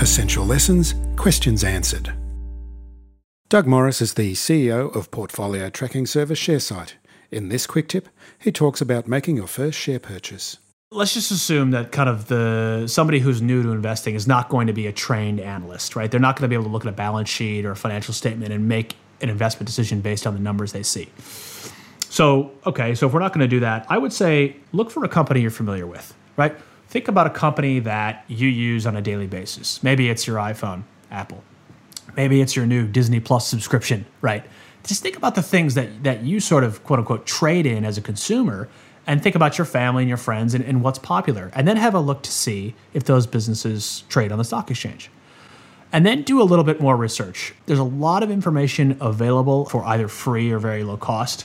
Essential lessons, questions answered. Doug Morris is the CEO of portfolio tracking service Sharesight. In this quick tip, he talks about making your first share purchase. Let's just assume that kind of the somebody who's new to investing is not going to be a trained analyst, right? They're not going to be able to look at a balance sheet or a financial statement and make an investment decision based on the numbers they see. So, okay, so if we're not going to do that, I would say look for a company you're familiar with, right? Think about a company that you use on a daily basis. Maybe it's your iPhone, Apple. Maybe it's your new Disney Plus subscription, right? Just think about the things that, that you sort of quote unquote trade in as a consumer and think about your family and your friends and, and what's popular. And then have a look to see if those businesses trade on the stock exchange. And then do a little bit more research. There's a lot of information available for either free or very low cost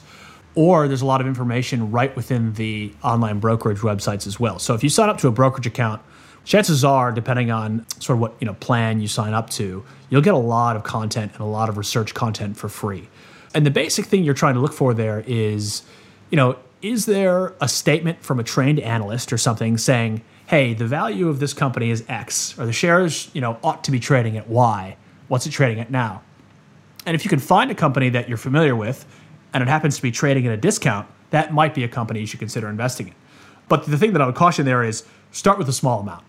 or there's a lot of information right within the online brokerage websites as well. So if you sign up to a brokerage account, chances are, depending on sort of what you know plan you sign up to, you'll get a lot of content and a lot of research content for free. And the basic thing you're trying to look for there is, you know, is there a statement from a trained analyst or something saying, "Hey, the value of this company is X, or the shares, you know, ought to be trading at Y. What's it trading at now?" And if you can find a company that you're familiar with and it happens to be trading at a discount, that might be a company you should consider investing in. But the thing that I would caution there is start with a small amount.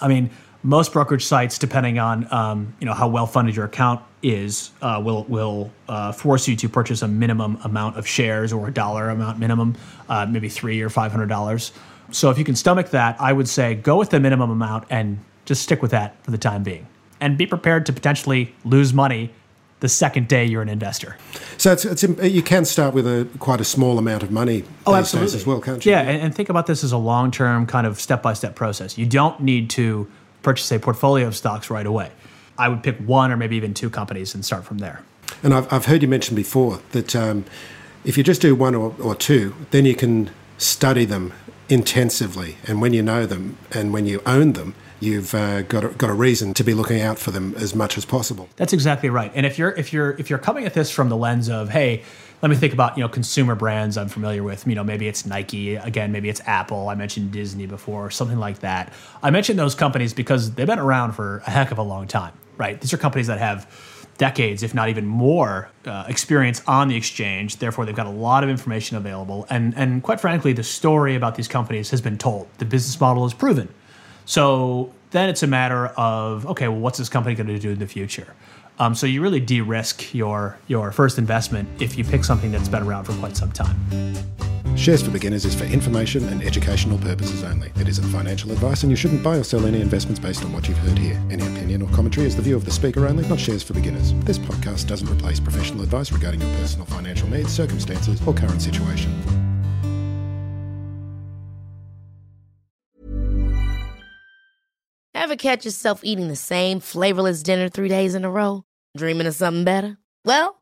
I mean, most brokerage sites, depending on um, you know how well funded your account is, uh, will will uh, force you to purchase a minimum amount of shares or a dollar amount minimum, uh, maybe three or five hundred dollars. So if you can stomach that, I would say go with the minimum amount and just stick with that for the time being, and be prepared to potentially lose money the second day you're an investor. So it's, it's you can start with a quite a small amount of money oh, absolutely. as well, can't you? Yeah, and, and think about this as a long term kind of step by step process. You don't need to purchase a portfolio of stocks right away. I would pick one or maybe even two companies and start from there. And I've, I've heard you mention before that um, if you just do one or, or two, then you can study them intensively. And when you know them and when you own them, you've uh, got a, got a reason to be looking out for them as much as possible. That's exactly right. And if you're if you're if you're coming at this from the lens of hey, let me think about you know consumer brands I'm familiar with. You know maybe it's Nike again, maybe it's Apple. I mentioned Disney before, something like that. I mentioned those companies because they've been around for a heck of a long time, right? These are companies that have decades, if not even more, uh, experience on the exchange. Therefore, they've got a lot of information available, and and quite frankly, the story about these companies has been told. The business model is proven. So then it's a matter of okay, well, what's this company going to do in the future? Um, so you really de-risk your your first investment if you pick something that's been around for quite some time. Shares for Beginners is for information and educational purposes only. It isn't financial advice, and you shouldn't buy or sell any investments based on what you've heard here. Any opinion or commentary is the view of the speaker only, not Shares for Beginners. This podcast doesn't replace professional advice regarding your personal financial needs, circumstances, or current situation. Ever catch yourself eating the same flavorless dinner three days in a row? Dreaming of something better? Well,